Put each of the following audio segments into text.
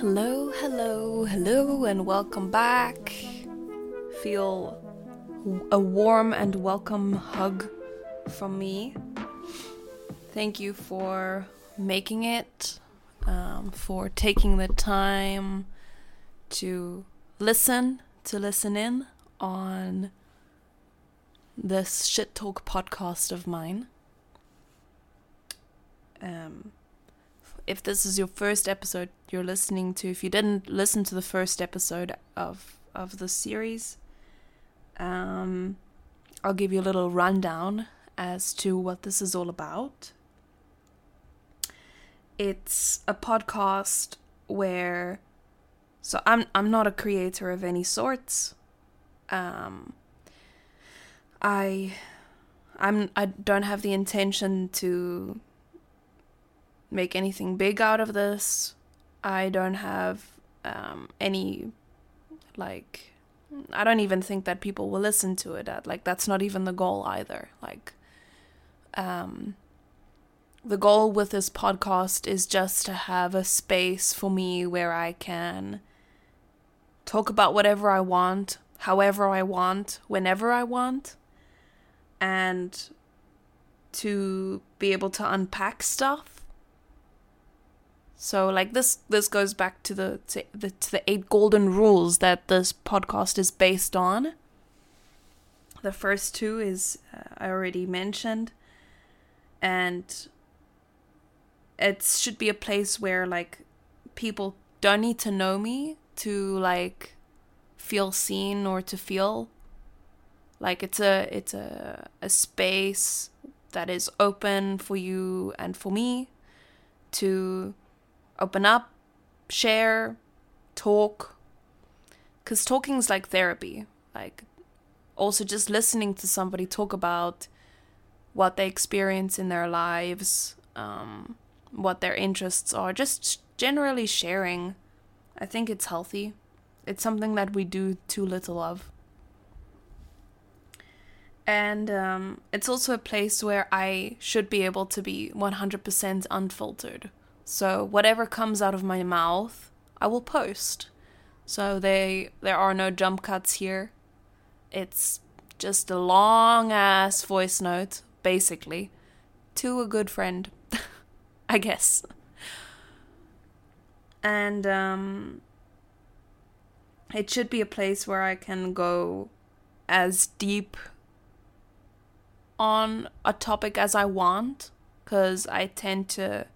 Hello, hello, hello, and welcome back. Feel a warm and welcome hug from me. Thank you for making it, um, for taking the time to listen, to listen in on this shit talk podcast of mine. Um, if this is your first episode you're listening to, if you didn't listen to the first episode of of the series, um, I'll give you a little rundown as to what this is all about. It's a podcast where so I'm I'm not a creator of any sorts. Um, I I'm I don't have the intention to make anything big out of this. I don't have um, any like I don't even think that people will listen to it. At, like that's not even the goal either. Like um the goal with this podcast is just to have a space for me where I can talk about whatever I want, however I want, whenever I want, and to be able to unpack stuff so like this this goes back to the to the, to the eight golden rules that this podcast is based on. The first two is uh, I already mentioned and it should be a place where like people don't need to know me to like feel seen or to feel like it's a it's a a space that is open for you and for me to open up, share, talk. Because talking is like therapy. Like, also just listening to somebody talk about what they experience in their lives, um, what their interests are, just generally sharing. I think it's healthy. It's something that we do too little of. And um, it's also a place where I should be able to be 100% unfiltered. So whatever comes out of my mouth, I will post. So they there are no jump cuts here. It's just a long ass voice note, basically, to a good friend, I guess. And um, it should be a place where I can go as deep on a topic as I want, because I tend to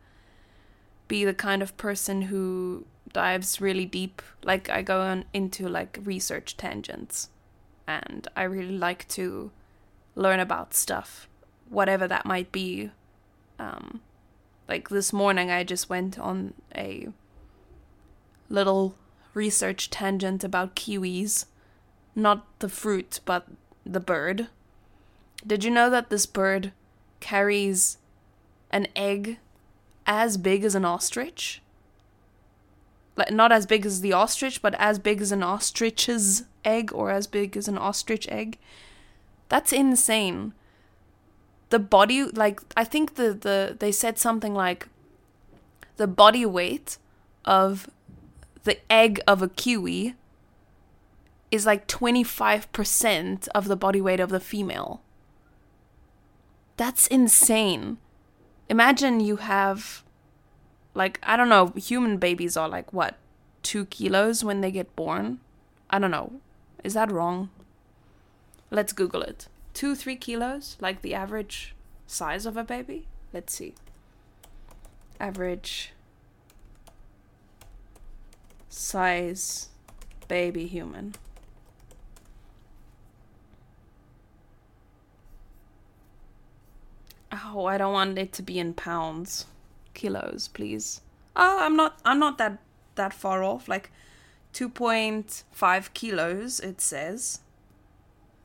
be the kind of person who dives really deep. Like I go on into like research tangents and I really like to learn about stuff, whatever that might be. Um, like this morning, I just went on a little research tangent about kiwis. Not the fruit, but the bird. Did you know that this bird carries an egg as big as an ostrich. Like not as big as the ostrich, but as big as an ostrich's egg or as big as an ostrich egg. That's insane. The body like I think the the they said something like the body weight of the egg of a kiwi is like 25% of the body weight of the female. That's insane imagine you have like I don't know, human babies are like what, two kilos when they get born? I don't know. Is that wrong? Let's Google it. Two, three kilos, like the average size of a baby? Let's see. Average size baby human. Oh, I don't want it to be in pounds. Kilos, please. Oh, I'm not I'm not that that far off. Like 2.5 kilos it says.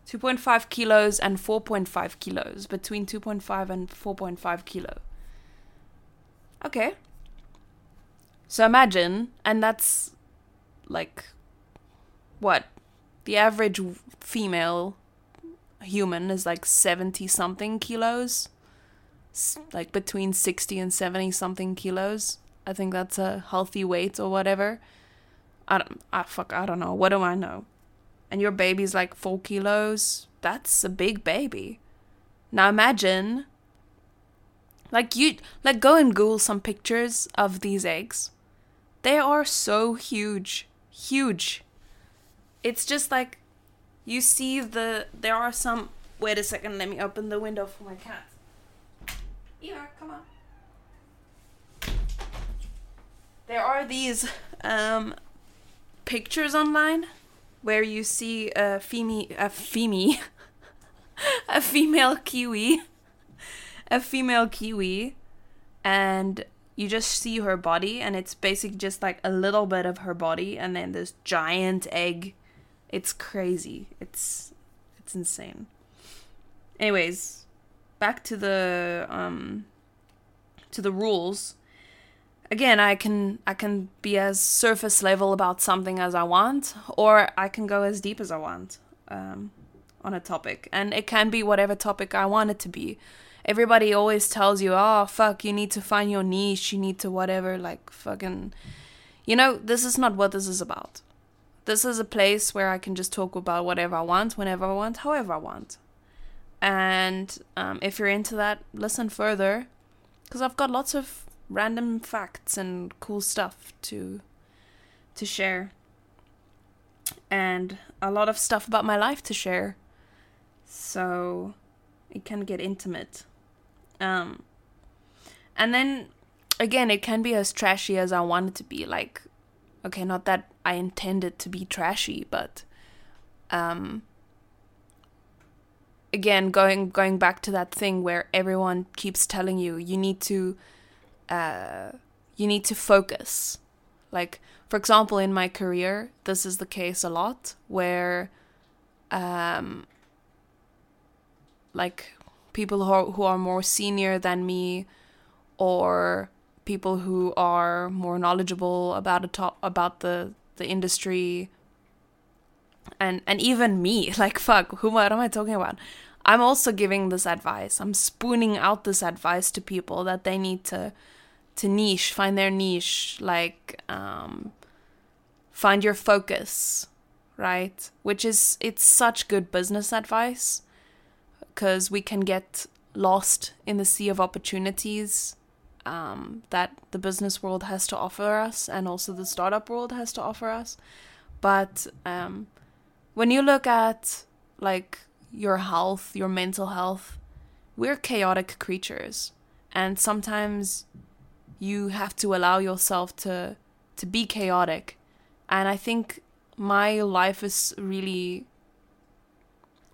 2.5 kilos and 4.5 kilos. Between 2.5 and 4.5 kilo. Okay. So imagine, and that's like what? The average female human is like 70 something kilos like between 60 and 70 something kilos I think that's a healthy weight or whatever. I don't, I fuck, I don't know. What do I know? And your baby's like four kilos. That's a big baby. Now imagine, like you, like go and Google some pictures of these eggs. They are so huge, huge. It's just like, you see the. There are some. Wait a second. Let me open the window for my cat. Yeah, come on. There are these um, pictures online where you see a female, a female, a female kiwi, a female kiwi, and you just see her body, and it's basically just like a little bit of her body, and then this giant egg. It's crazy. It's it's insane. Anyways, back to the um to the rules. Again i can i can be as surface level about something as i want or i can go as deep as i want um, on a topic. And it can be whatever topic i want it to be. Everybody always tells you oh fuck you need to find your niche you need to whatever like fucking you know this is not what this is about. This is a place where i can just talk about whatever i want whenever i want however i want and um, if you're into that listen further. Because i've got lots of random facts and cool stuff to to share. And a lot of stuff about my life to share. So it can get intimate. Um and then again it can be as trashy as i want it to be. Like okay not that i intend it to be trashy but um again going going back to that thing where everyone keeps telling you you need to uh, you need to focus. Like, for example, in my career, this is the case a lot where, um, like, people who are, who are more senior than me or people who are more knowledgeable about a top about the the industry and and even me like fuck who what am i talking about i'm also giving this advice i'm spooning out this advice to people that they need to to niche, find their niche, like um, find your focus, right? Which is it's such good business advice because we can get lost in the sea of opportunities um, that the business world has to offer us and also the startup world has to offer us. But um, when you look at like your health, your mental health, we're chaotic creatures. And sometimes you have to allow yourself to to be chaotic and i think my life is really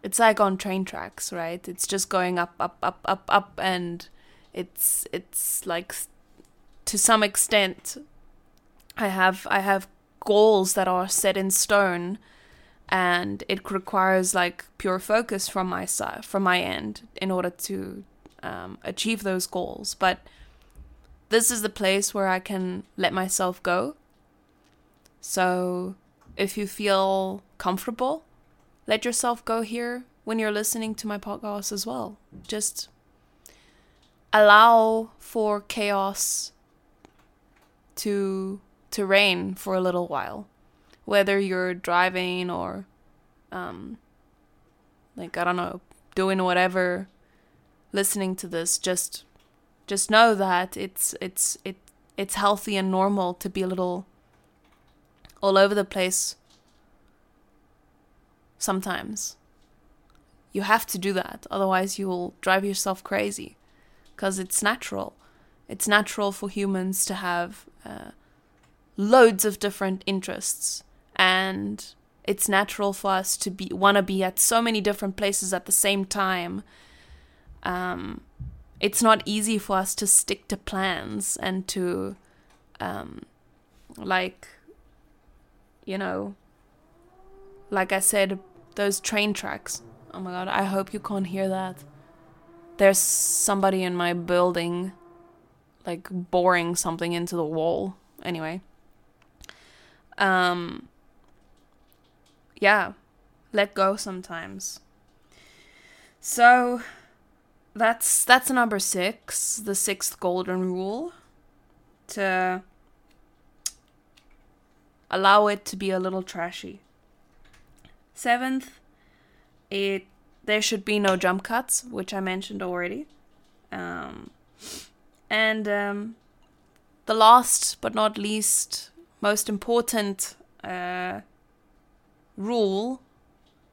it's like on train tracks right it's just going up up up up up and it's it's like to some extent i have i have goals that are set in stone and it requires like pure focus from my side from my end in order to um, achieve those goals but this is the place where I can let myself go. So if you feel comfortable, let yourself go here when you're listening to my podcast as well. Just allow for chaos to to reign for a little while. Whether you're driving or um like I don't know, doing whatever, listening to this, just just know that it's it's it it's healthy and normal to be a little all over the place sometimes. You have to do that otherwise you'll drive yourself crazy because it's natural. It's natural for humans to have uh, loads of different interests and it's natural for us to be want to be at so many different places at the same time. Um, it's not easy for us to stick to plans and to um, like you know like i said those train tracks. Oh my god i hope you can't hear that. There's somebody in my building like boring something into the wall. Anyway. Um yeah let go sometimes so that's that's number six, the sixth golden rule. to allow it to be a little trashy. Seventh, it there should be no jump cuts, which I mentioned already. Um, and um, the last but not least, most important uh, rule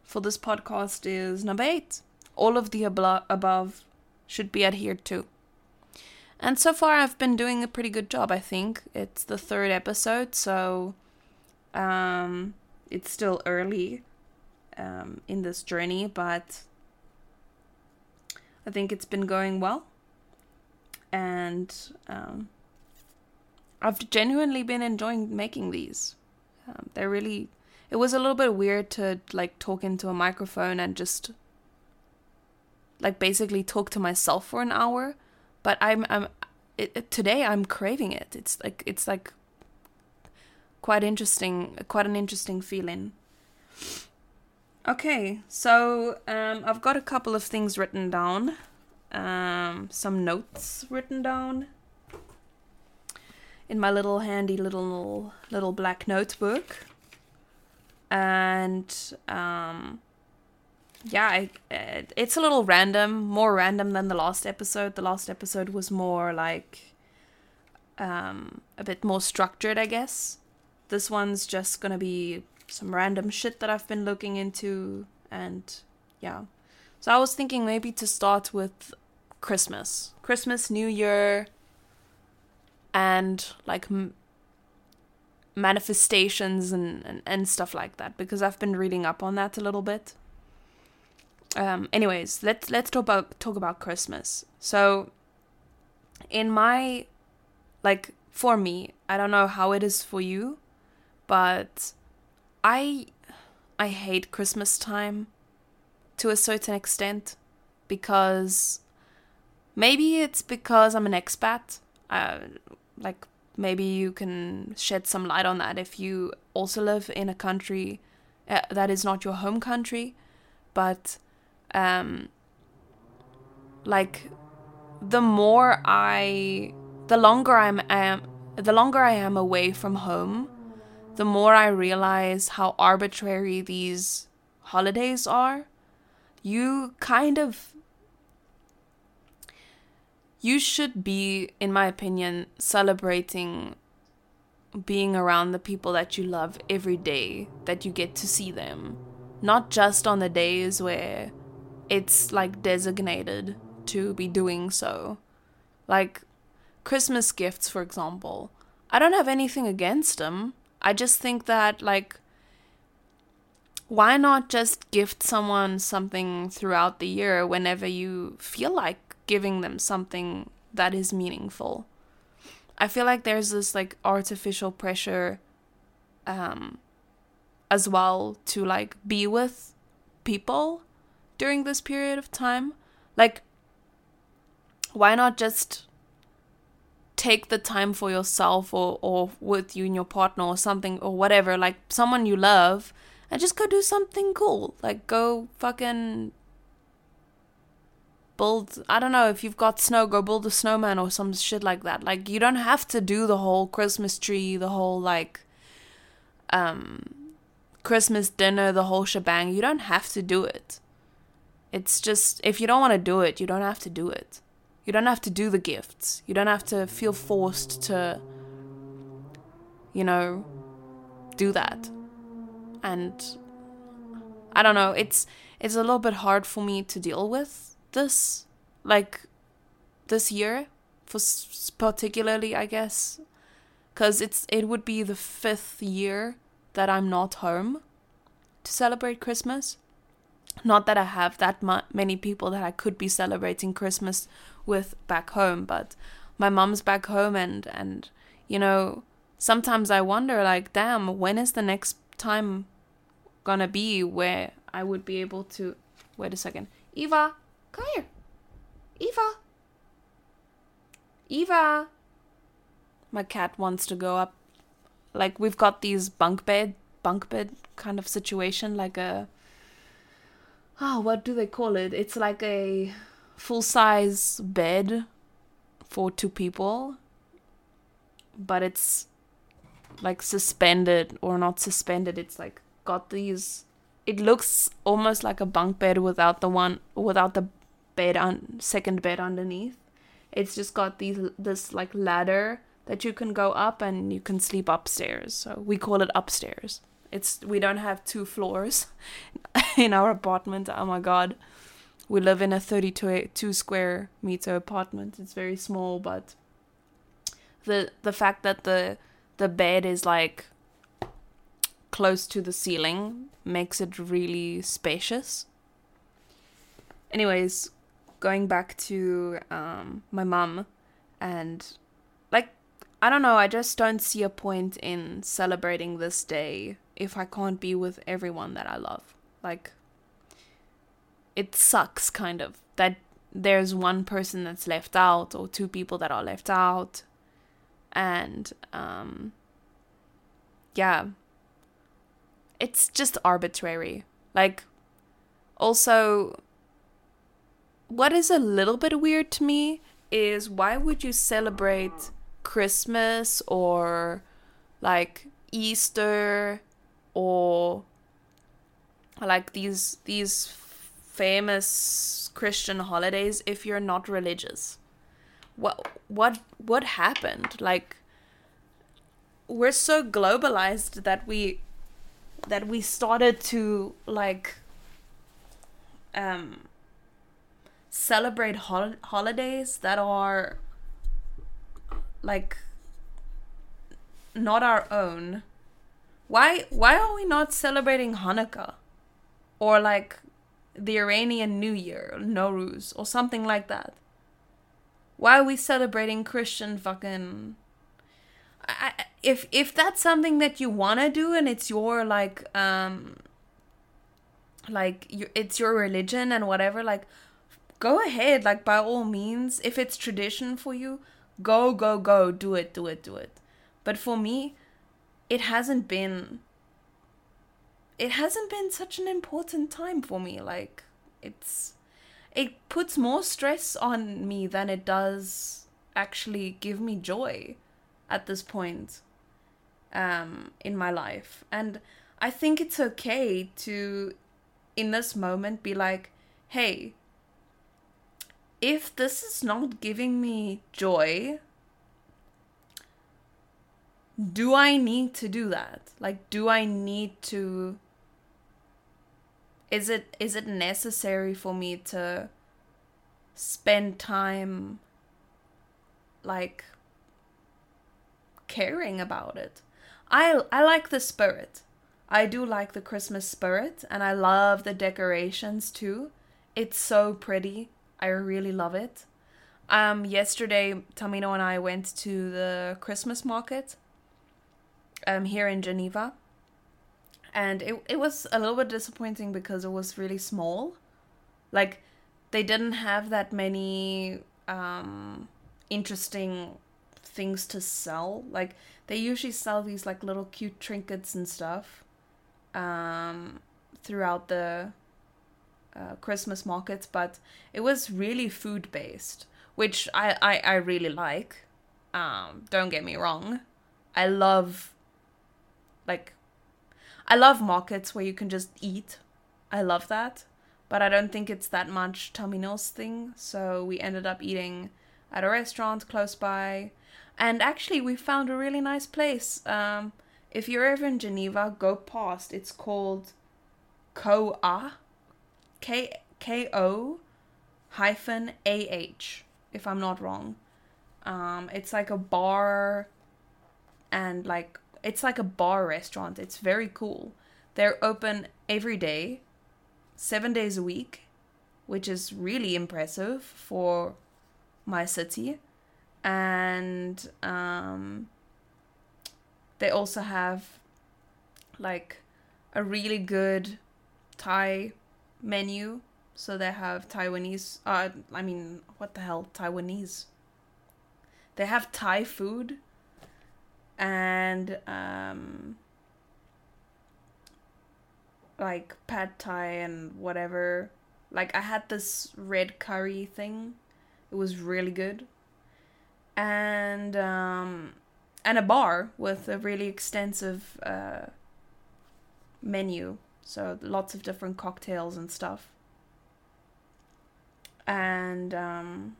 for this podcast is number eight. All of the above should be adhered to. And so far, I've been doing a pretty good job, I think. It's the third episode, so um, it's still early um, in this journey, but I think it's been going well. And um, I've genuinely been enjoying making these. Um, they're really. It was a little bit weird to like talk into a microphone and just like basically talk to myself for an hour, but I'm I'm it, today I'm craving it. It's like it's like quite interesting, quite an interesting feeling. Okay, so um, I've got a couple of things written down, um, some notes written down in my little handy little little black notebook, and um, yeah, I, it's a little random, more random than the last episode. The last episode was more like um, a bit more structured, I guess. This one's just gonna be some random shit that I've been looking into, and yeah. So I was thinking maybe to start with Christmas, Christmas, New Year, and like m- manifestations and, and, and stuff like that because I've been reading up on that a little bit um, anyways, let's let's talk about talk about Christmas. So, in my like for me, I don't know how it is for you, but I I hate Christmas time to a certain extent because maybe it's because I'm an expat. Uh, like maybe you can shed some light on that if you also live in a country uh, that is not your home country, but um, like the more I, the longer I'm, am, the longer I am away from home, the more I realize how arbitrary these holidays are. You kind of you should be, in my opinion, celebrating being around the people that you love every day that you get to see them. Not just on the days where it's like designated to be doing so. Like Christmas gifts, for example. I don't have anything against them. I just think that, like, why not just gift someone something throughout the year whenever you feel like giving them something that is meaningful? I feel like there's this, like, artificial pressure um, as well to, like, be with people during this period of time? Like, why not just take the time for yourself or, or with you and your partner or something or whatever, like someone you love, and just go do something cool? Like, go fucking build I don't know if you've got snow, go build a snowman or some shit like that. Like you don't have to do the whole Christmas tree, the whole like um Christmas dinner, the whole shebang. You don't have to do it. It's just, if you don't want to do it, you don't have to do it. You don't have to do the gifts. You don't have to feel forced to, you know, do that. And I don't know, it's it's a little bit hard for me to deal with this like this year for particularly, I guess, cuz it's it would be the 5th year that I'm not home to celebrate Christmas. Not that I have that mu- many people that I could be celebrating Christmas with back home, but my mom's back home, and and you know sometimes I wonder like, damn, when is the next time gonna be where I would be able to? Wait a second, Eva, come here, Eva, Eva. My cat wants to go up. Like we've got these bunk bed, bunk bed kind of situation, like a oh, what do they call it? It's like a full size bed for two people. but it's like suspended or not suspended. It's like got these. It looks almost like a bunk bed without the one without the bed on second bed underneath. It's just got these this like ladder that you can go up and you can sleep upstairs. So we call it upstairs. It's we don't have two floors in our apartment. Oh my god. We live in a 32 two square meter apartment. It's very small, but the the fact that the the bed is like close to the ceiling makes it really spacious. Anyways, going back to um, my mum and like I don't know, I just don't see a point in celebrating this day if I can't be with everyone that I love. Like it sucks kind of that there's one person that's left out or two people that are left out and um yeah it's just arbitrary like also what is a little bit weird to me is why would you celebrate christmas or like easter or like these these famous christian holidays if you're not religious? What what what happened? Like we're so globalized that we that we started to like um celebrate hol- holidays that are like not our own why why are we not celebrating hanukkah or like the iranian new year nowruz or something like that why are we celebrating Christian fucking? I, if if that's something that you wanna do and it's your like um like your, it's your religion and whatever like go ahead like by all means if it's tradition for you go go go do it do it do it but for me it hasn't been it hasn't been such an important time for me like it's it puts more stress on me than it does actually give me joy at this point um, in my life. And I think it's okay to, in this moment, be like, hey, if this is not giving me joy, do I need to do that? Like, do I need to is it is it necessary for me to spend time like caring about it? I i like the spirit. I do like the christmas spirit and i love the decorations too. It's so pretty i really love it um yesterday tamino and i went to the christmas market um here in geneva and it it was a little bit disappointing because it was really small. Like they didn't have that many um interesting things to sell. Like they usually sell these like little cute trinkets and stuff um throughout the uh, Christmas markets, but it was really food based, which I, I, I really like. Um, don't get me wrong. I love like I love markets where you can just eat. I love that. But I don't think it's that much Tamino's thing. So we ended up eating at a restaurant close by. And actually, we found a really nice place. Um, if you're ever in Geneva, go past. It's called Ko-A. K K O hyphen A H, if I'm not wrong. Um, it's like a bar and like it's like a bar restaurant. It's very cool. They're open every day, seven days a week, which is really impressive for my city. And um, they also have like a really good Thai menu. So they have Taiwanese, uh, I mean, what the hell, Taiwanese? They have Thai food and um, like pad thai and whatever. Like I had this red curry thing. It was really good. And um, and a bar with a really extensive uh, menu. So lots of different cocktails and stuff. And um,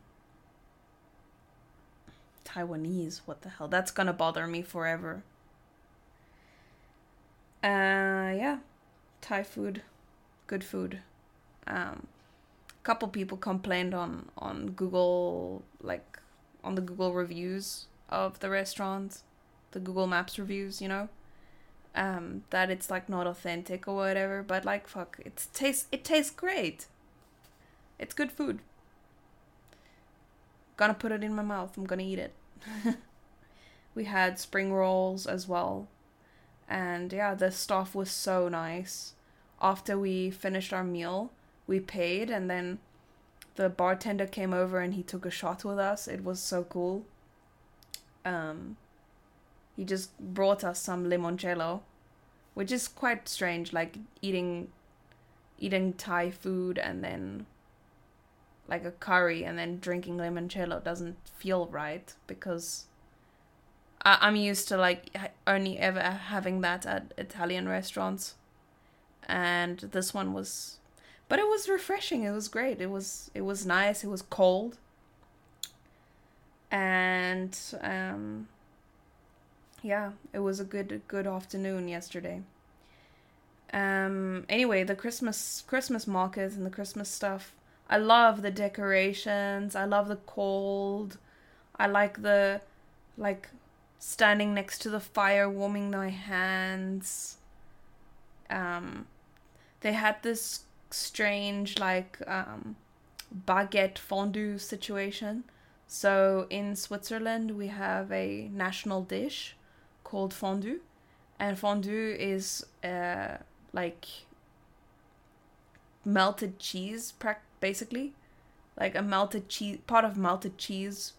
Taiwanese, what the hell? That's gonna bother me forever. Uh, yeah, Thai food, good food. Um, a couple people complained on on Google, like on the Google reviews of the restaurants, the Google Maps reviews, you know, um, that it's like not authentic or whatever. But like, fuck, it tastes it tastes great. It's good food. Gonna put it in my mouth. I'm gonna eat it. we had spring rolls as well and yeah, the staff was so nice. After we finished our meal, we paid, and then the bartender came over and he took a shot with us. It was so cool. Um, he just brought us some limoncello, which is quite strange, like eating eating Thai food and then like a curry and then drinking limoncello doesn't feel right because I- am used to like only ever having that at Italian restaurants, and this one was, but it was refreshing. It was great. It was it was nice. It was cold, and um, yeah, it was a good good afternoon yesterday. Um. Anyway, the Christmas Christmas market and the Christmas stuff. I love the decorations. I love the cold. I like the like standing next to the fire, warming my hands. Um, they had this strange, like, um, baguette fondue situation. So in Switzerland, we have a national dish called fondue, and fondue is uh, like melted cheese, basically, like a melted cheese, part of melted cheese.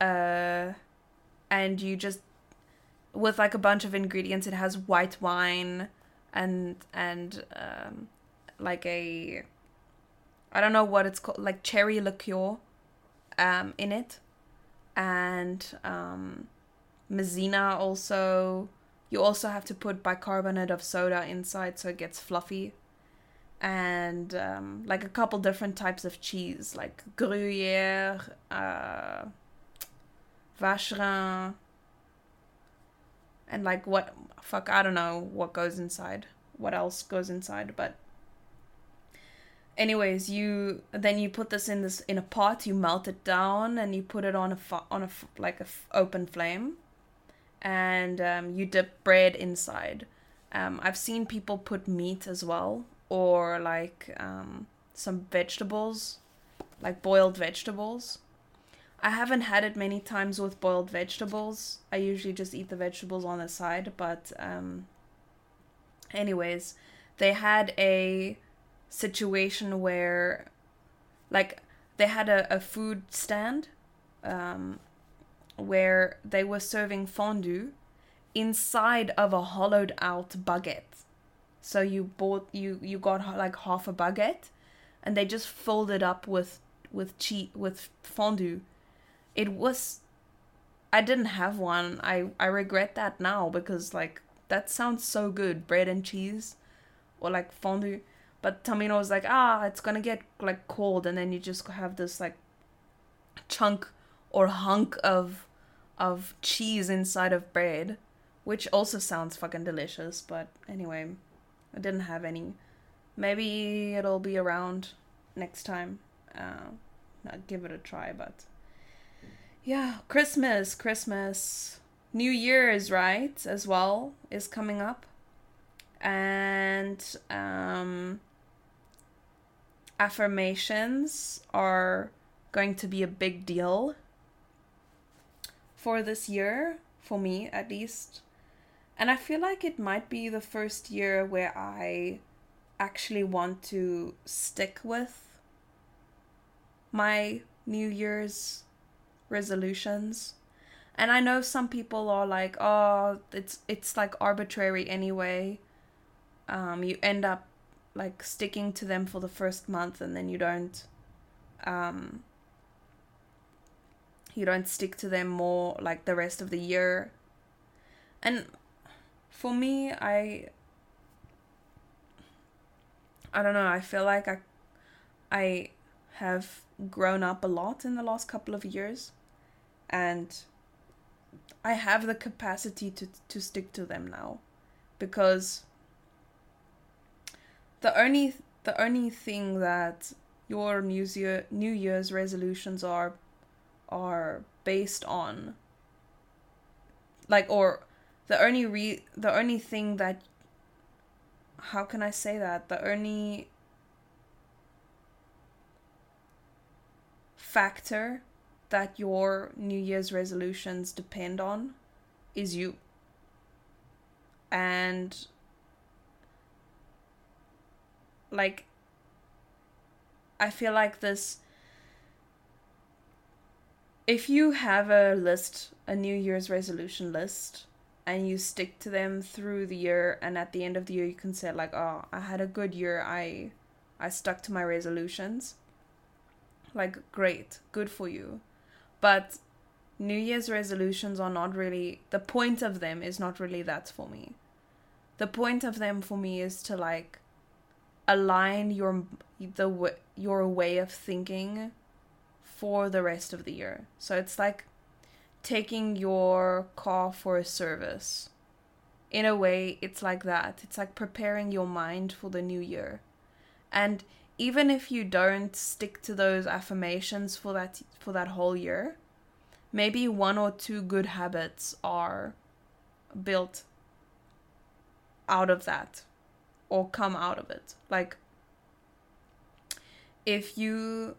Uh, and you just with like a bunch of ingredients it has white wine and and um, like a I don't know what it's called like cherry liqueur um, in it. And um, Maizena also you also have to put bicarbonate of soda inside so it gets fluffy. And um, like a couple different types of cheese like gruyere uh, Vacherin, and like what fuck I don't know what goes inside, what else goes inside, but anyways, you then you put this in this in a pot, you melt it down, and you put it on a on a like a f- open flame, and um, you dip bread inside. Um, I've seen people put meat as well, or like um, some vegetables, like boiled vegetables. I haven't had it many times with boiled vegetables. I usually just eat the vegetables on the side, but um anyways, they had a situation where like they had a, a food stand um where they were serving fondue inside of a hollowed out baguette. So you bought you you got like half a baguette and they just filled it up with with cheese with fondue it was I didn't have one. I I regret that now because like that sounds so good, bread and cheese or like fondue. But Tamino was like, "Ah, it's to get like cold and then you just have this like chunk or hunk of of cheese inside of bread, which also sounds fucking delicious, but anyway, I didn't have any. Maybe it'll be around next time. Uh, I'll give it a try, but yeah, Christmas, Christmas, New Year's, right, as well, is coming up. And um, affirmations are going to be a big deal for this year, for me at least. And I feel like it might be the first year where I actually want to stick with my New Year's resolutions. And I know some people are like, "Oh, it's it's like arbitrary anyway." Um, you end up like sticking to them for the first month and then you don't um you don't stick to them more like the rest of the year. And for me, I I don't know, I feel like I I have grown up a lot in the last couple of years and I have the capacity to to stick to them now because the only the only thing that your New Year New Year's resolutions are are based on like or the only re the only thing that how can I say that the only factor that your New Year's resolutions depend on is you. And like I feel like this if you have a list, a New Year's resolution list, and you stick to them through the year and at the end of the year you can say like, "Oh, I had a good year. I I stuck to my resolutions." Like, great. Good for you. But New Year's resolutions are not really the point of them is not really that for me. The point of them for me is to like align your the your way of thinking for the rest of the year. So it's like taking your car for a service. In a way, it's like that. It's like preparing your mind for the new year. And even if you don't stick to those affirmations for that for that whole year, maybe one or two good habits are built out of that or come out of it. Like if you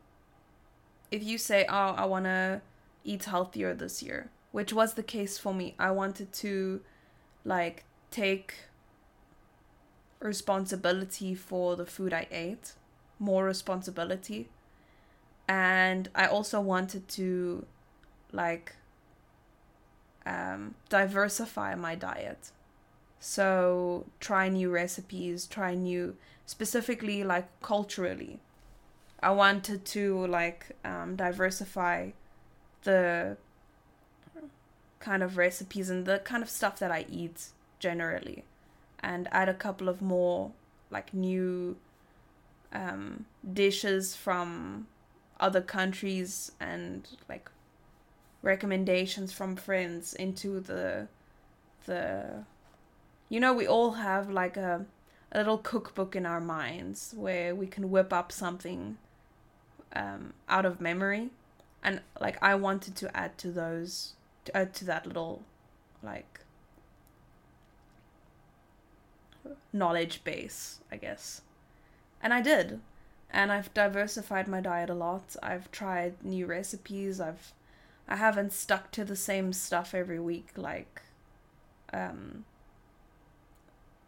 if you say, "Oh, I want to eat healthier this year," which was the case for me. I wanted to like take responsibility for the food I ate more responsibility. And i also wanted to like um, diversify my diet. So try new recipes try new specifically like culturally i wanted to like um, diversify the kind of recipes and the kind of stuff that i eat generally. And add a couple of more like new um, dishes from other countries and like recommendations from friends into the the you know we all have like a, a little cookbook in our minds where we can whip up something um, out of memory and like i wanted to add to those to add to that little like knowledge base i guess and I did. And I've diversified my diet a lot. I've tried new recipes. I've I haven't stuck to the same stuff every week like um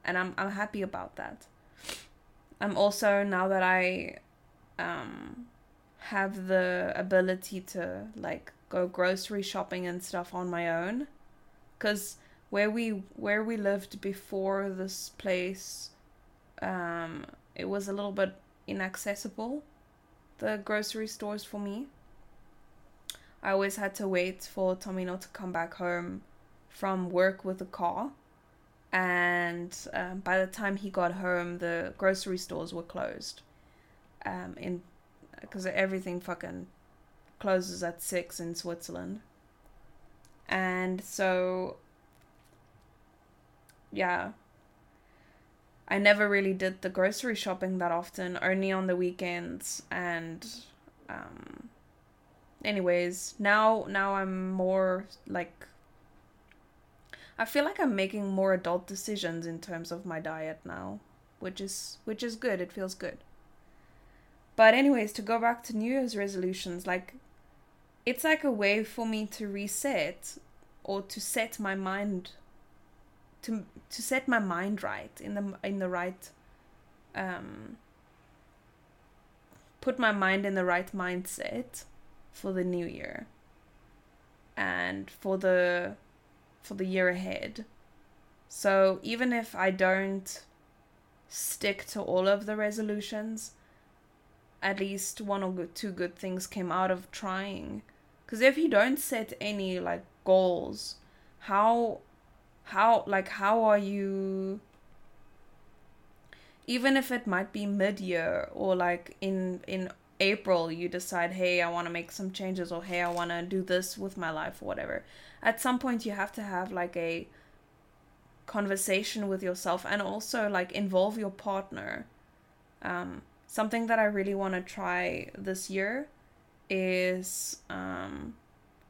and I'm I'm happy about that. I'm also now that I um have the ability to like go grocery shopping and stuff on my own cuz where we where we lived before this place um it was a little bit inaccessible, the grocery stores for me. I always had to wait for Tamino to come back home from work with a car. And um, by the time he got home, the grocery stores were closed. Um, in because everything fucking closes at six in Switzerland. And so, yeah, I never really did the grocery shopping that often, only on the weekends and um anyways, now now I'm more like I feel like I'm making more adult decisions in terms of my diet now, which is which is good. It feels good. But anyways, to go back to New Year's resolutions, like it's like a way for me to reset or to set my mind to to set my mind right in the in the right um put my mind in the right mindset for the new year and for the for the year ahead. So even if i don't stick to all of the resolutions at least one or two good things came out of trying. Because if you don't set any like goals how how like how are you even if it might be mid-year or like in in April you decide hey I want to make some changes or hey I want to do this with my life or whatever at some point you have to have like a conversation with yourself and also like involve your partner. Um, something that I really want to try this year is um,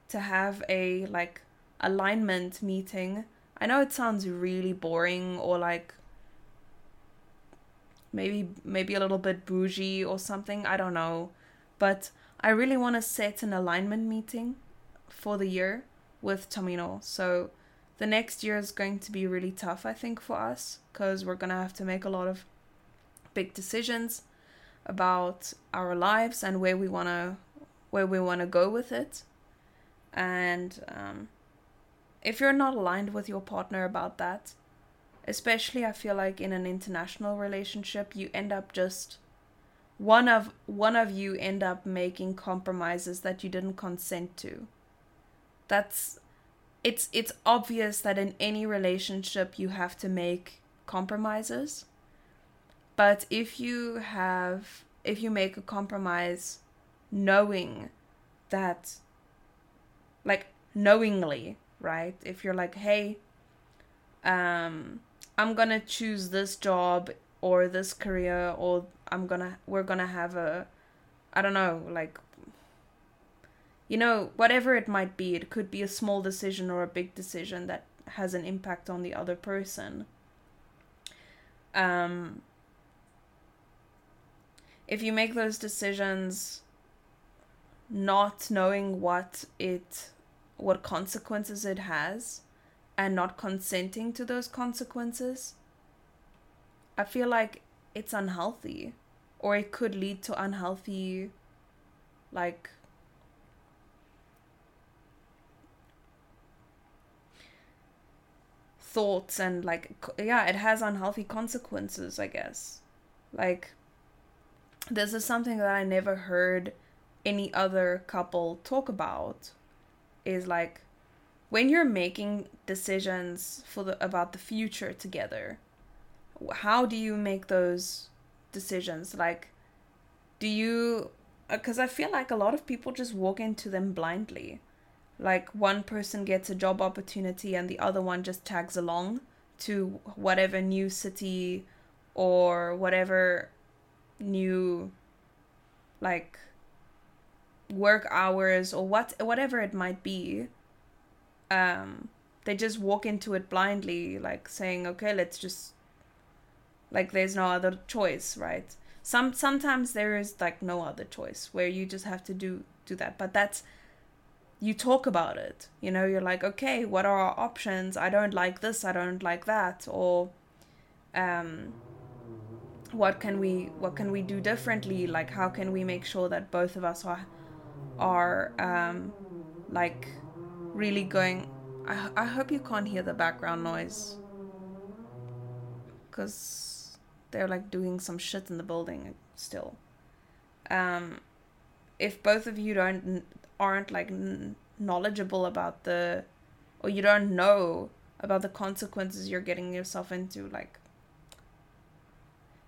to have a like alignment meeting. I know it sounds really boring or like maybe maybe a little bit bougie or something, I don't know. But I really want to set an alignment meeting for the year with Tamino. So the next year is going to be really tough, I think, for us because we're going to have to make a lot of big decisions about our lives and where we want to where we want to go with it. And um, if you're not aligned with your partner about that especially i feel like in an international relationship you end up just one of one of you end up making compromises that you didn't consent to. That's it's it's obvious that in any relationship you have to make compromises but if you have if you make a compromise knowing that like knowingly, right? If you're like, "Hey, um I'm to choose this job or this career or I'm to we're to have a I don't know, like you know, whatever it might be, it could be a small decision or a big decision that has an impact on the other person. Um, if you make those decisions not knowing what it what consequences it has and not consenting to those consequences i feel like it's unhealthy or it could lead to unhealthy like thoughts and like yeah it has unhealthy consequences i guess. Like this is something that I never heard any other couple talk about is like when you're making decisions for the about the future together how do you make those decisions? Like do you because uh, i feel like a lot of people just walk into them blindly. Like one person gets a job opportunity and the other one just tags along to whatever new city or whatever new like work hours or what whatever it might be um they just walk into it blindly like saying okay let's just like there's no other choice right? Some sometimes there is like no other choice where you just have to do do that but that's you talk about it you know you're like okay what are our options? I don't like this i don't like that or um what can we what can we do differently? Like how can we make sure that both of us are are um like really going i, I hope you can't hear the background noise. Because they're like doing some shit in the building still. Um if both of you don't aren't like knowledgeable about the or you don't know about the consequences you're getting yourself into like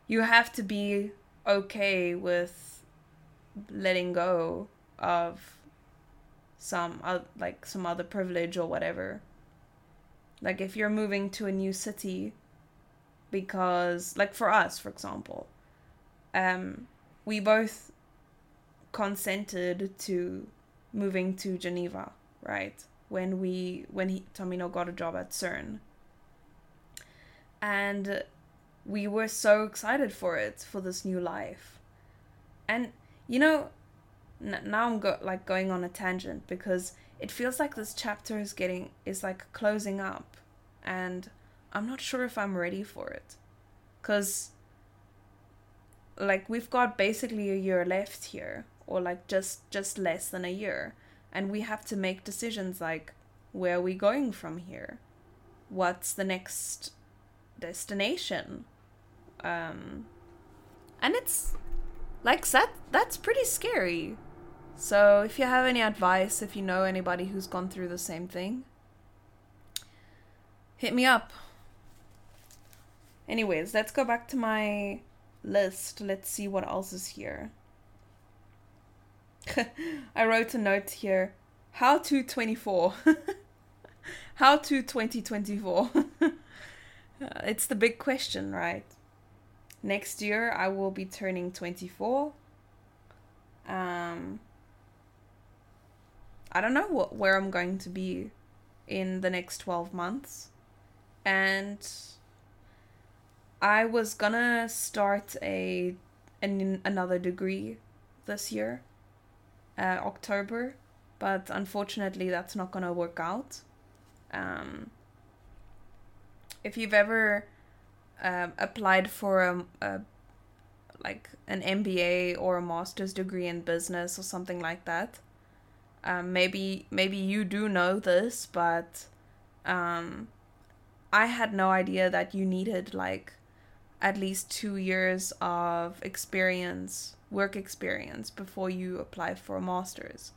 you have to be okay with letting go of some uh, like some other privilege or whatever. Like if you're moving to a new city because like for us for example um we both consented to moving to Geneva right? When we when he Tamino got a job at CERN. And we were so excited for it for this new life. And you know n- now i'm go- like going on a tangent because it feels like this chapter is getting is like closing up and i'm not sure if i'm ready for it. Because like we've got basically a year left here or like just just less than a year and we have to make decisions like where are we going from here? What's the next destination um, and it's like that. That's pretty scary. So if you have any advice, if you know anybody who's gone through the same thing, hit me up. Anyways, let's go back to my list. Let's see what else is here. I wrote a note here. How to 24. How to 2024. it's the big question, right? Next year I will be turning 24. Um I don't know what, where I'm going to be in the next 12 months. And I was gonna start a an, another degree this year, uh, October, but unfortunately that's not gonna work out. Um, if you've ever uh, applied for a, a like an MBA or a master's degree in business or something like that, um, maybe maybe you do know this, but um, I had no idea that you needed like at least two years of experience, work experience, before you apply for a master's.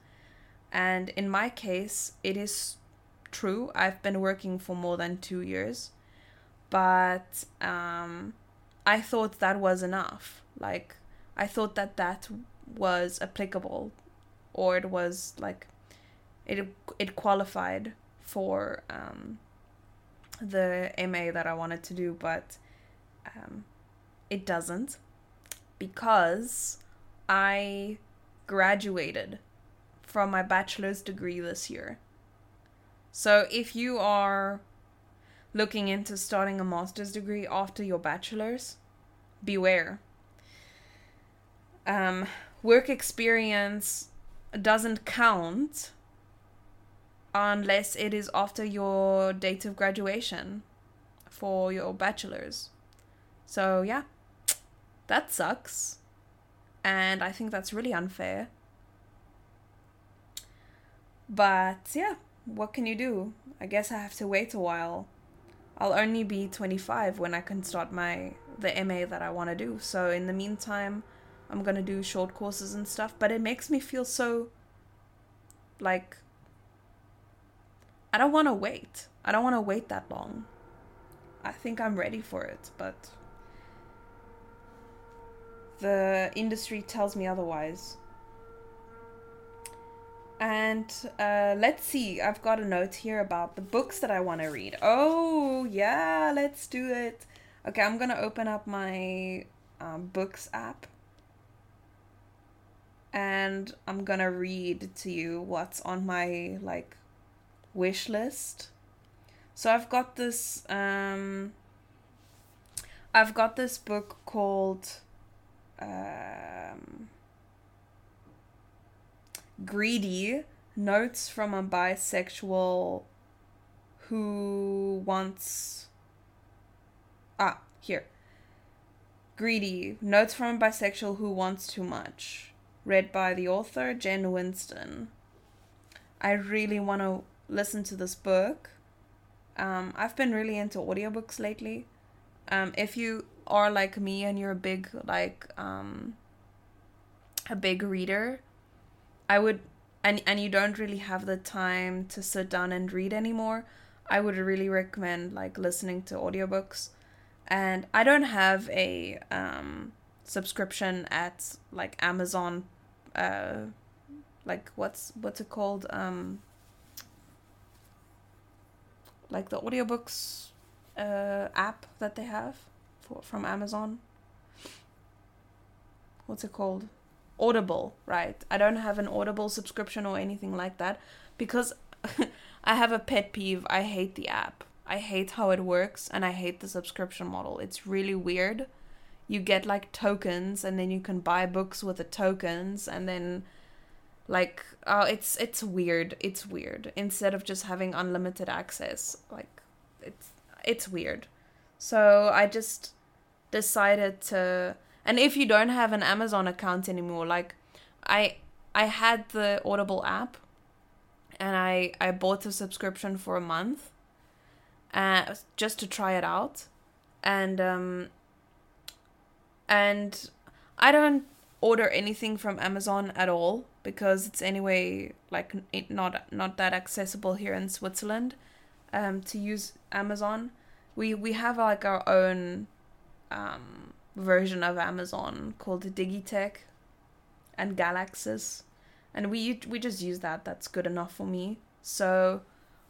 And in my case, it is true. I've been working for more than two years, but um, I thought that was enough. Like, I thought that that was applicable, or it was like, it it qualified for um, the MA that I wanted to do, but um, it doesn't because I graduated from my bachelor's degree this year. So if you are looking into starting a master's degree after your bachelor's, beware. Um, work experience doesn't count unless it is after your date of graduation for your bachelor's. So, yeah, that sucks. And I think that's really unfair. But yeah, what can you do? I guess I have to wait a while. I'll only be 25 when I can start my the MA that I want to do. So in the meantime, I'm going to do short courses and stuff, but it makes me feel so like I don't want to wait. I don't want to wait that long. I think I'm ready for it, but the industry tells me otherwise. And uh, let's see, I've got a note here about the books that I want to read. Oh, yeah, let's do it. Okay, I'm going to open up my um, books app. And I'm going to read to you what's on my like wish list. So I've got this um I've got this book called um Greedy Notes from a Bisexual Who Wants. Ah, here. Greedy Notes from a Bisexual Who Wants Too Much. Read by the author Jen Winston. I really want to listen to this book. Um, I've been really into audiobooks lately. Um, if you are like me and you're a big like um, a big reader, I would and and you don't really have the time to sit down and read anymore, I would really recommend like listening to audiobooks. And I don't have a um subscription at like Amazon uh like what's what's it called? Um like the audiobooks uh app that they have for from Amazon. What's it called? Audible, right? I don't have an Audible subscription or anything like that because I have a pet peeve. I hate the app. I hate how it works and I hate the subscription model. It's really weird. You get like tokens and then you can buy books with the tokens and then like oh it's it's weird. It's weird. Instead of just having unlimited access, like it's it's weird. So I just decided to and if you don't have an Amazon account anymore, like I I had the Audible app and I I bought a subscription for a month uh just to try it out. And um and I don't order anything from Amazon at all because it's anyway like it not not that accessible here in Switzerland um, to use Amazon. We we have like our own um, version of Amazon called Digitec and Galaxus, and we we just use that. That's good enough for me. So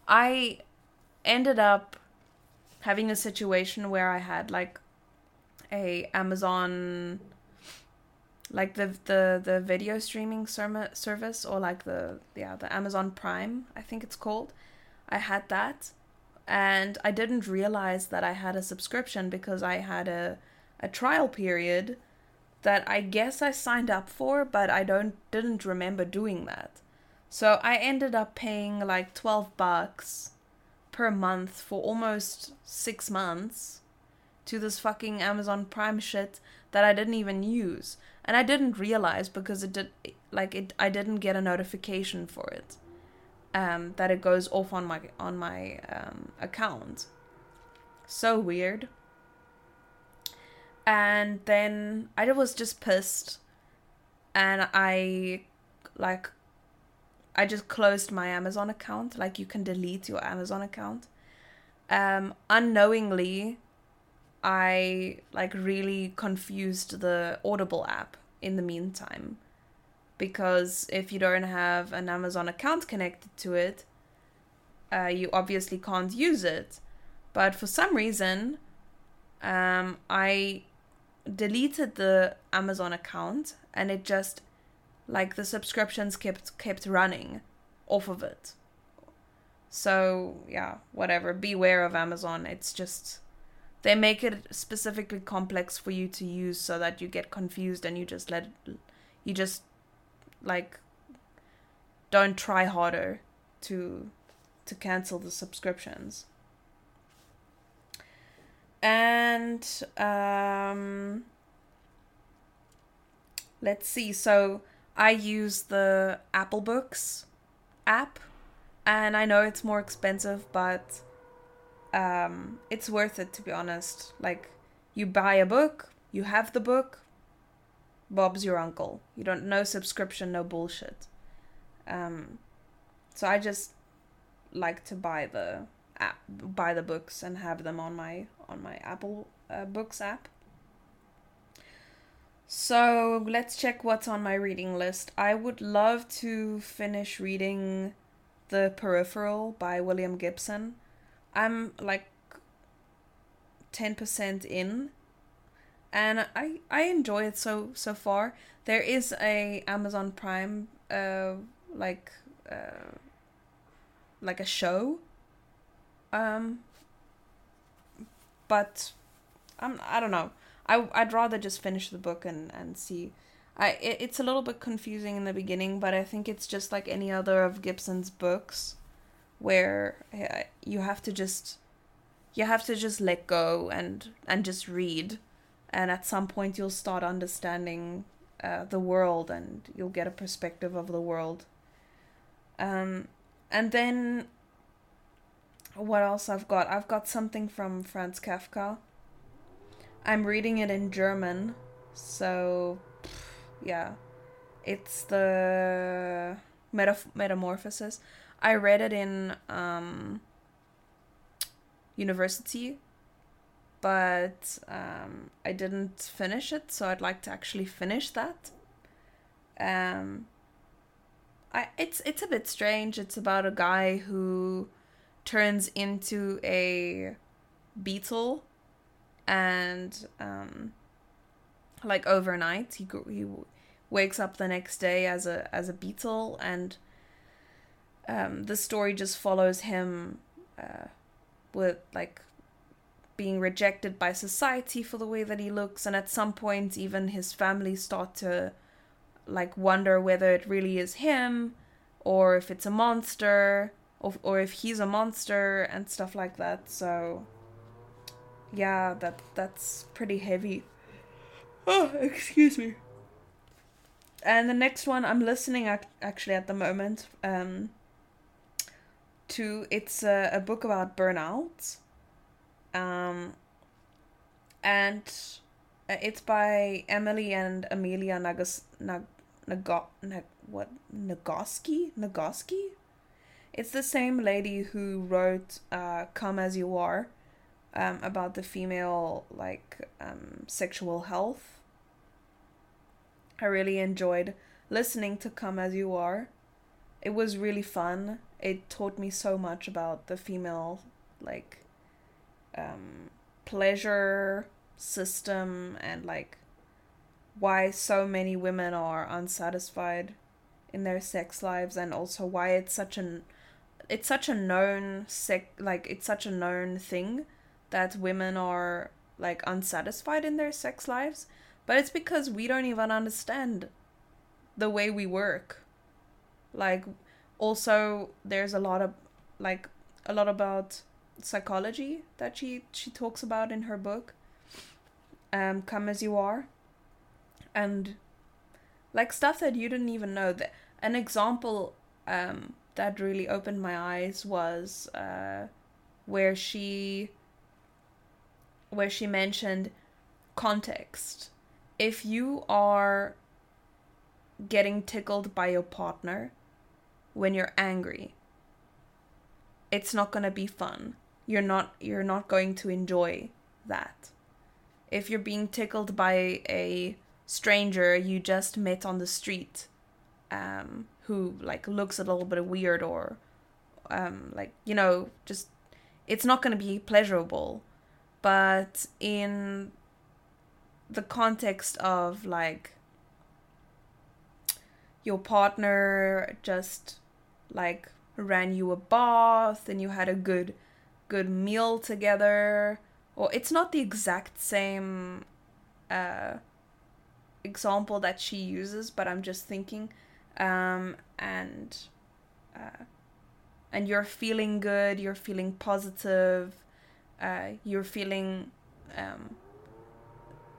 I ended up having a situation where I had like a Amazon like the the the video streaming service or like the yeah the Amazon Prime I think it's called I had that and I didn't realize that I had a subscription because I had a a trial period that I guess I signed up for but I don't didn't remember doing that. So I ended up paying like 12 bucks per month for almost 6 months to this fucking Amazon Prime shit that I didn't even use. And I didn't realize because it did like it I didn't get a notification for it um that it goes off on my on my um account. So weird and then I was just pissed and I like I just closed my Amazon account like you can delete your Amazon account um unknowingly I like really confused the Audible app in the meantime. Because if you don't have an Amazon account connected to it, uh, you obviously can't use it. But for some reason, um, I deleted the Amazon account and it just like the subscriptions kept kept running off of it. So yeah, whatever. Beware of Amazon. It's just they make it specifically complex for you to use so that you get confused and you just let you just like don't try harder to to cancel the subscriptions and um let's see so i use the apple books app and i know it's more expensive but um, it's worth it to be honest. Like you buy a book, you have the book. Bob's your uncle. You don't no subscription, no bullshit. Um, so I just like to buy the app, buy the books and have them on my on my Apple uh, Books app. So let's check what's on my reading list. I would love to finish reading The Peripheral by William Gibson. I'm like 10% in and I I enjoy it so so far. There is a Amazon Prime uh like uh like a show um but I'm I don't know. I I'd rather just finish the book and and see. I it, it's a little bit confusing in the beginning, but I think it's just like any other of Gibson's books where you have to just you have to just let go and and just read. And at some point you'll start understanding uh, the world and you'll get a perspective of the world. Um and then what else I've got I've got something from Franz Kafka I'm reading it in German so yeah it's the metaf- metamorphosis I read it in um, university, but um, I didn't finish it, so I'd like to actually finish that. Um, I it's it's a bit strange. It's about a guy who turns into a beetle, and um, like overnight he he wakes up the next day as a as a beetle and um, the story just follows him uh, with like being rejected by society for the way that he looks. And at some point even his family start to like wonder whether it really is him or if it's a monster or, or if he's a monster and stuff like that. So yeah that that's pretty heavy. Oh excuse me. And the next one i'm listening at, actually at the moment um to it's a, a book about burnout um and uh, it's by emily and amelia Nagas, Nag, Nago- Nag- what? Nagoski? Nagoski. It's the same lady who wrote uh, "Come as You Are," um, about the female like um, sexual health. I really enjoyed listening to "Come as You Are." It was really fun. It taught me so much about the female like um, pleasure system and like why so many women are unsatisfied in their sex lives and also why it's such an it's such a known sec like it's such a known thing that women are like unsatisfied in their sex lives but it's because we don't even understand the way we work. Like also there's a lot of like a lot about psychology that she she talks about in her book um come as you are and like stuff that you didn't even know. That an example um that really opened my eyes was uh where she where she mentioned context. If you are getting tickled by your partner when you're angry it's not going to be fun. You're not you're not going to enjoy that. If you're being tickled by a stranger you just met on the street um, who like looks a little bit weird or um, like you know just it's not going to be pleasurable. But in the context of like your partner just like ran you a bath and you had a good good meal together or it's not the exact same uh example that she uses but i'm just thinking um and uh and you're feeling good you're feeling positive uh you're feeling um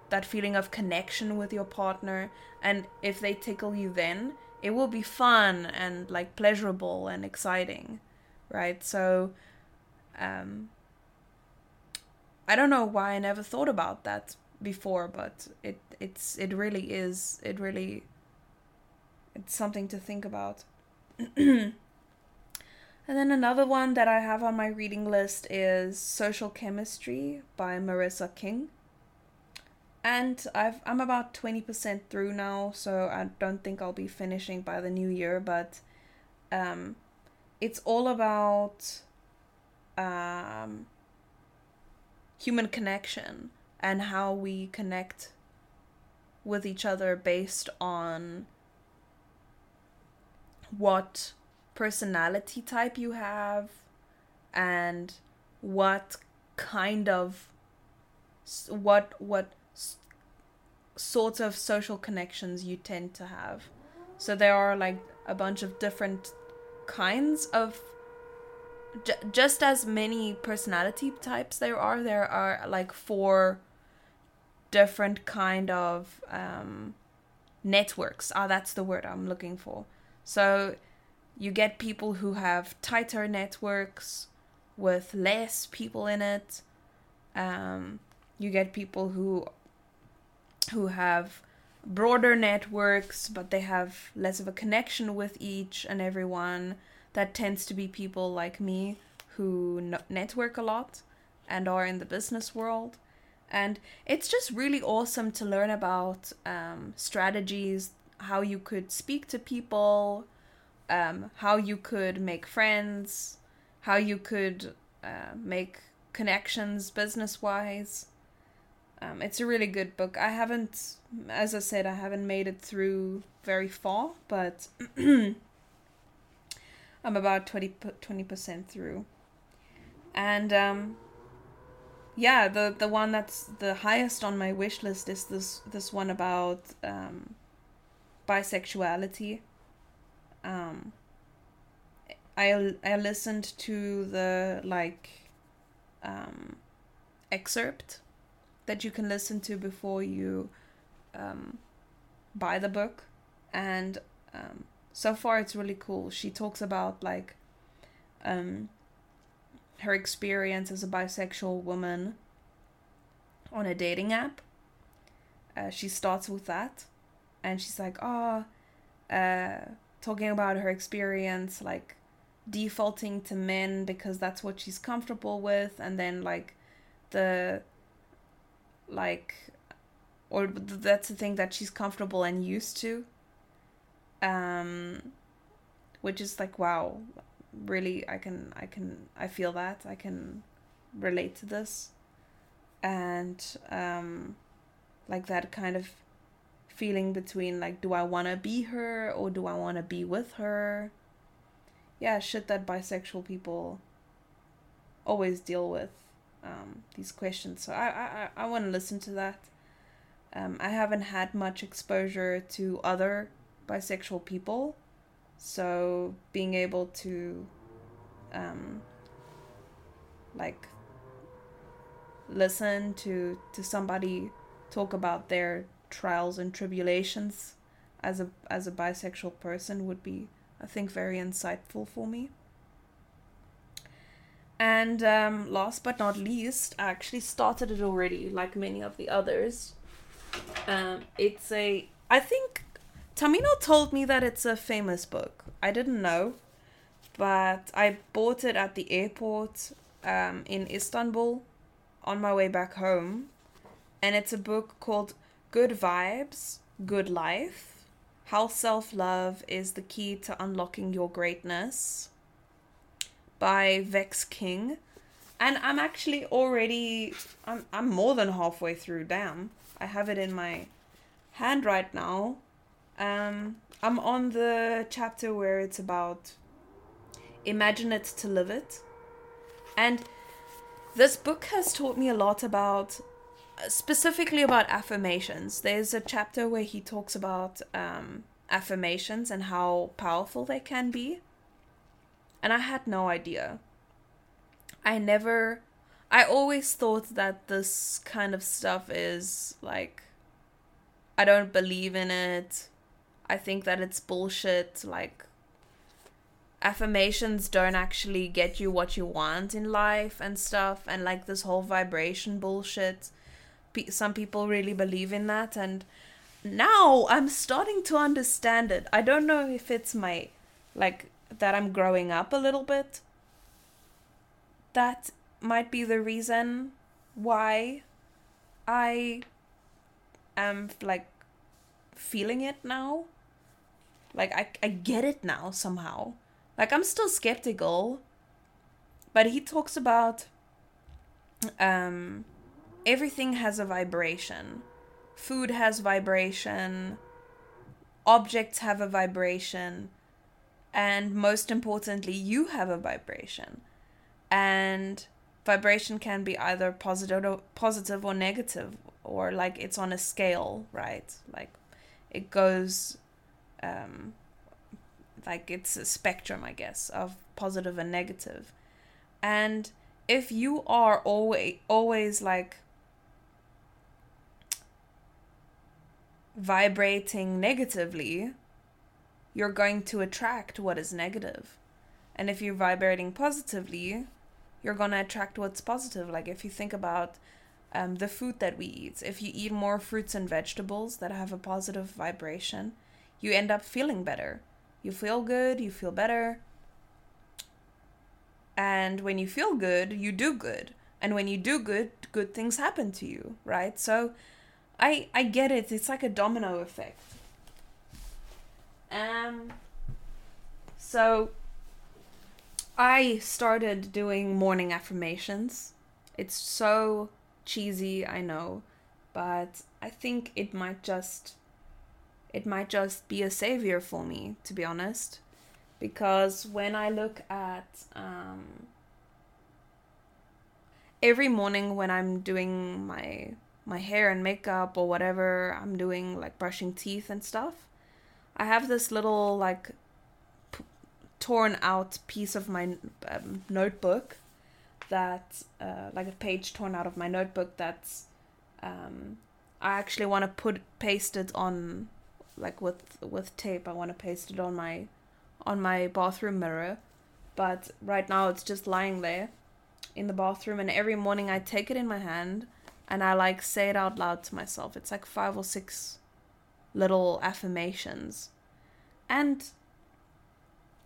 that feeling of connection with your partner and if they tickle you then it will be fun and like pleasurable and exciting right? So um i don't know why i never thought about that before but it it's it really is it really it's something to think about. And then another one that i have on my reading list is social chemistry by marissa king. And I've I'm about 20% through now, so I don't think I'll be finishing by the new year, but um it's all about um human connection and how we connect with each other based on what personality type you have and what kind of what what sorts of social connections you tend to have. So there are like a bunch of different kinds of just as many personality types there are there are like four different kind of um networks ah that's the word i'm looking for so you get people who have tighter networks with less people in it um you get people who who have broader networks, but they have less of a connection with each and everyone. That tends to be people like me who network a lot and are in the business world. And it's just really awesome to learn about um, strategies, how you could speak to people, um, how you could make friends, how you could uh, make connections business wise. Um, it's a really good book. I haven't, as I said, I haven't made it through very far, but I'm about 20 percent through. And um, yeah, the the one that's the highest on my wish list is this this one about um, bisexuality. Um, I I listened to the like um, excerpt that you can listen to before you um, buy the book. And um, so far, it's really cool. She talks about like um, her experience as a bisexual woman on a dating app. Uh, she starts with that, and she's like, "Oh, uh, talking about her experience, like defaulting to men because that's what she's comfortable with, and then like the like or that's the thing that she's comfortable and used to. Um which is like wow really i can i can i feel that. I can relate to this. And um like that kind of feeling between like do i want to be her or do i want to be with her? Yeah shit that bisexual people always deal with um, these questions. So i i i want to listen to that. Um, i haven't had much exposure to other bisexual people. So being able to um, like listen to to somebody talk about their trials and tribulations as a as a bisexual person would be I think very insightful for me. And um, last but not least, I actually started it already, like many of the others. Um, it's a I think Tamino told me that it's a famous book. I didn't know, but I bought it at the airport um, in Istanbul on my way back home. And it's a book called Good Vibes, Good Life How Self Love is the Key to Unlocking Your Greatness by Vex King. And I'm actually already, I'm, I'm more than halfway through. Damn. I have it in my hand right now um, I'm on the chapter where it's about imagine it to live it. And this book has taught me a lot about specifically about affirmations. There's a chapter where he talks about um, affirmations and how powerful they can be. And I had no idea. I never I always thought that this kind of stuff is like I don't believe in it. I think that it's bullshit. Like, affirmations don't actually get you what you want in life and stuff. And like this whole vibration bullshit. Some people really believe in that. And now I'm starting to understand it. I don't know if it's my, like, that I'm growing up a little bit. That might be the reason why I am like feeling it now. Like I I get it now somehow. Like I'm still skeptical, but he talks about um everything has a vibration. Food has vibration. Objects have a vibration. And most importantly, you have a vibration. And vibration can be either positive or positive or negative or like it's on a scale, right? Like it goes um, like it's a spectrum, I guess, of positive and negative. And if you are always always like vibrating negatively, you're going to attract what is negative. And if you're vibrating positively, you're going to attract what's positive. Like if you think about um, the food that we eat, if you eat more fruits and vegetables that have a positive vibration, you end up feeling better. You feel good, you feel better. And when you feel good, you do good. And when you do good, good things happen to you, right? So I I get it. It's like a domino effect. Um so I started doing morning affirmations. It's so cheesy, I know, but I think it might just it might just be a savior for me, to be honest. Because when I look at um, every morning when I'm doing my my hair and makeup or whatever I'm doing, like brushing teeth and stuff, I have this little like p- torn out piece of my um, notebook that uh, like a page torn out of my notebook that's um, I actually want to put paste it on like with with tape. I want to paste it on my on my bathroom mirror, but right now it's just lying there in the bathroom and every morning I take it in my hand and I like say it out loud to myself. It's like five or six little affirmations. And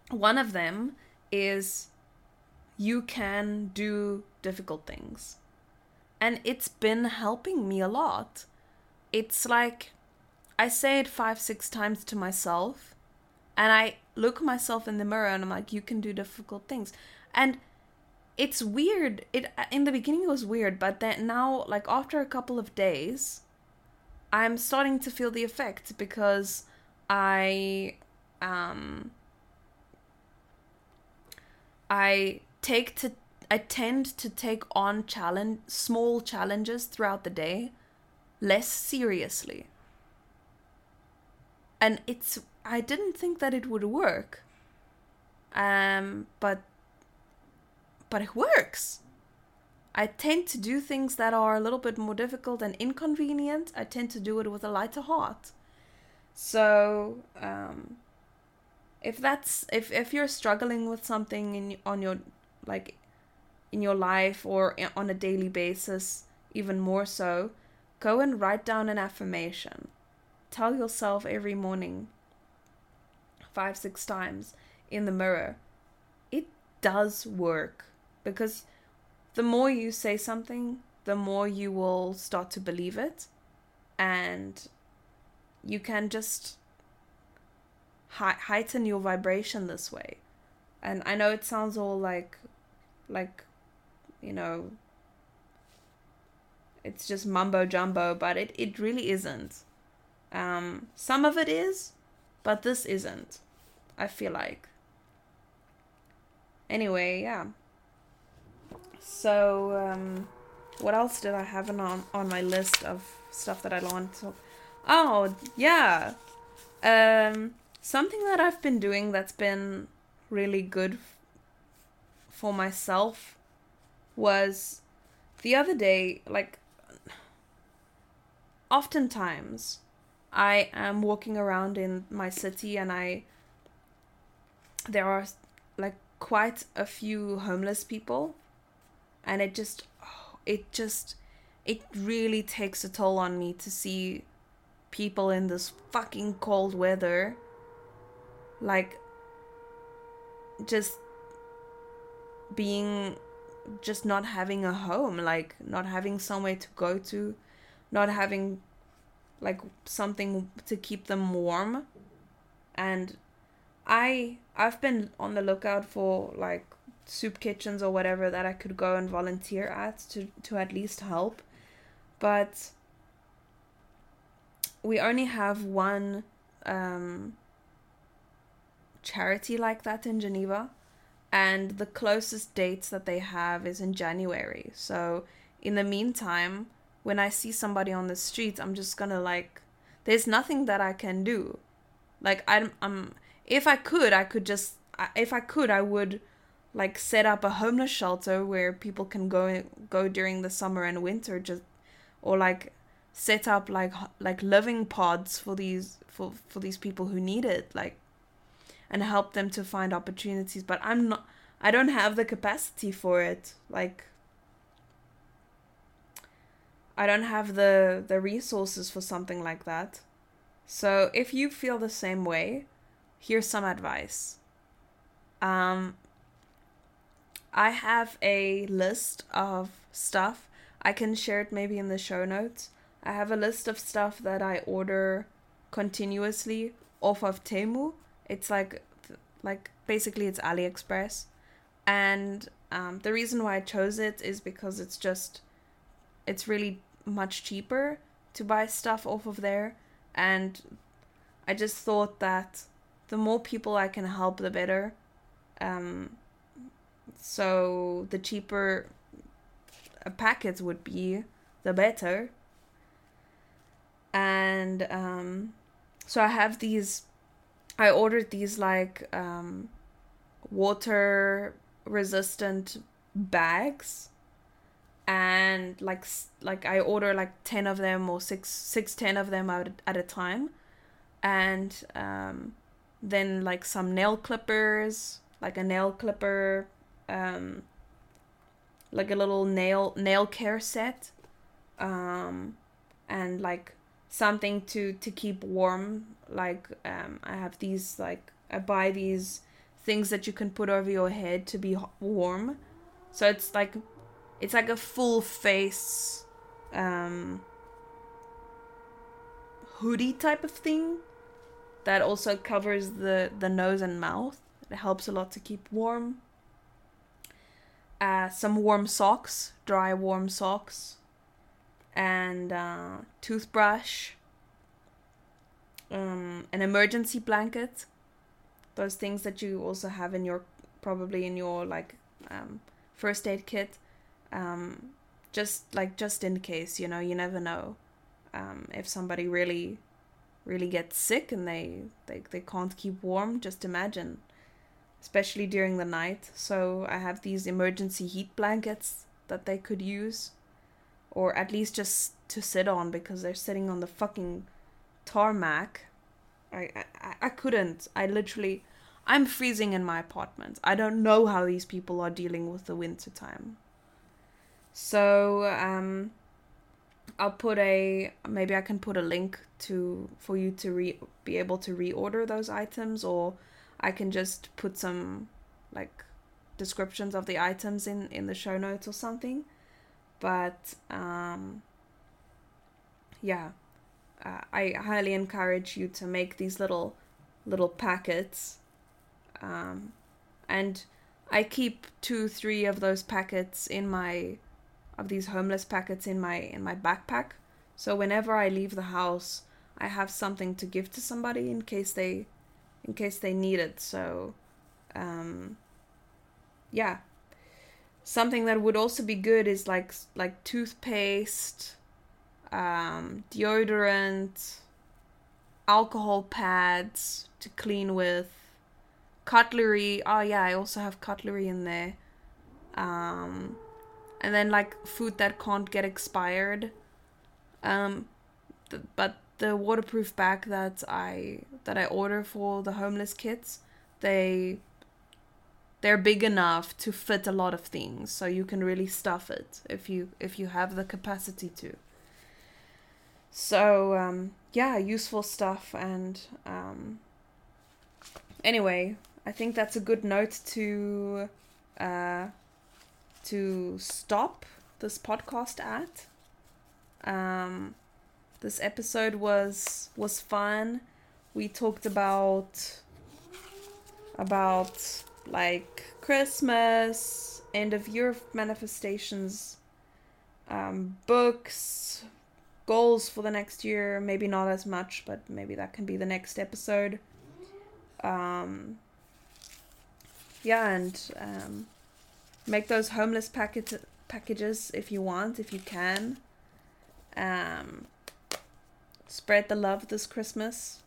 one of them is you can do difficult things. And it's been helping me a lot. It's like I say it five, six times to myself, and I look myself in the mirror and I'm like, you can do difficult things. And it's weird. It in the beginning it was weird, but then now, like after a couple of days, I'm starting to feel the effect because I um I take to I tend to take on challenge small challenges throughout the day less seriously. And it's I didn't think that it would work. Um but but it works. I tend to do things that are a little bit more difficult and inconvenient. I tend to do it with a lighter heart. So, um, if that's if if you're struggling with something in on your like in your life or on a daily basis, even more so, go and write down an affirmation. Tell yourself every morning, five six times in the mirror. It does work because the more you say something, the more you will start to believe it. And you can just hi- heighten your vibration this way. And I know it sounds all like, like, you know, it's just mumbo jumbo, but it, it really isn't. Um, some of it is, but this isn't. I feel like. Anyway, yeah. So, um, what else did I have on on my list of stuff that I want to? Oh, yeah. Um, something that I've been doing that's been really good for myself was the other day, like, oftentimes I am walking around in my city and I there are like quite a few homeless people and it just oh, it just it really takes a toll on me to see people in this fucking cold weather. Like just being just not having a home like not having somewhere to go to not having like something to keep them warm. And i i've been on the lookout for like soup kitchens or whatever that I could go and volunteer at to to at least help. But we only have one um, charity like that in Geneva, and the closest dates that they have is in January. So in the meantime, when I see somebody on the streets, I'm just gonna like, there's nothing that I can do. Like I'm, I'm if I could, I could just, if I could, I would like set up a homeless shelter where people can go go during the summer and winter just or like set up like like living pods for these for for these people who need it like and help them to find opportunities. But I'm not I don't have the capacity for it like I don't have the the resources for something like that. So if you feel the same way here's some advice. Um I have a list of stuff. I can share it maybe in the show notes. I have a list of stuff that I order continuously off of Temu. It's like like basically it's AliExpress. And um, the reason why I chose it is because it's just it's really much cheaper to buy stuff off of there and I just thought that the more people I can help the better. Um, so the cheaper packets would be, the better. And um, so I have these. I ordered these like um, water resistant bags and like like I order like 10 of them or 6 6 10 of them at, at a time and um, then like some nail clippers like a nail clipper um, like a little nail nail care set um, and like something to to keep warm. Like um, I have these like I buy these things that you can put over your head to be warm. So it's like it's like a full face um, hoodie type of thing that also covers the the nose and mouth. It helps a lot to keep warm. Uh, some warm socks, dry warm socks, and uh, toothbrush. Um, an emergency blanket. Those things that you also have in your probably in your like um, first aid kit. Um, just like just in case, you know, you never know. Um, if somebody really really gets sick and they, they they can't keep warm, just imagine. Especially during the night. So I have these emergency heat blankets that they could use. Or at least just to sit on because they're sitting on the fucking tarmac. I, I, I couldn't. I literally I'm freezing in my apartment. I don't know how these people are dealing with the winter time. So um, I'll put a maybe I can put a link to for you to re, be able to reorder those items, or I can just put some like descriptions of the items in in the show notes or something. But um, yeah, uh, I highly encourage you to make these little little packets, um, and I keep two three of those packets in my of these homeless packets in my in my backpack. So whenever I leave the house, I have something to give to somebody in case they in case they need it. So um yeah. Something that would also be good is like like toothpaste, um, deodorant, alcohol pads to clean with, cutlery. Oh yeah, I also have cutlery in there. Um, and then like food that can't get expired. Um, th- but the waterproof bag that I that I order for the homeless kids, they they're big enough to fit a lot of things, so you can really stuff it if you if you have the capacity to. So um, yeah, useful stuff and um, anyway, I think that's a good note to uh, to stop this podcast at. Um, this episode was was fun. We talked about about like Christmas, end of year manifestations, um, books, goals for the next year. Maybe not as much, but maybe that can be the next episode. Um, yeah, and um, make those homeless packet packages if you want, if you can. Um, spread the love this Christmas.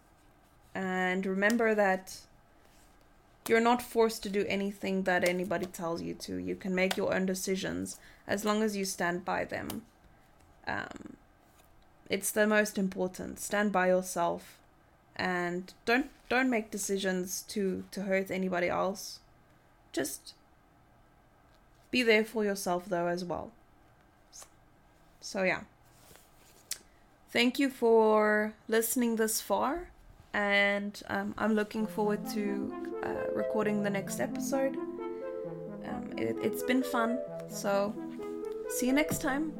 And remember that you're not forced to do anything that anybody tells you to. You can make your own decisions as long as you stand by them. Um, it's the most important. Stand by yourself, and don't don't make decisions to to hurt anybody else. Just be there for yourself though as well. So yeah. Thank you for listening this far, and um, I'm looking forward to uh, recording the next episode. Um, it, it's been fun, so see you next time.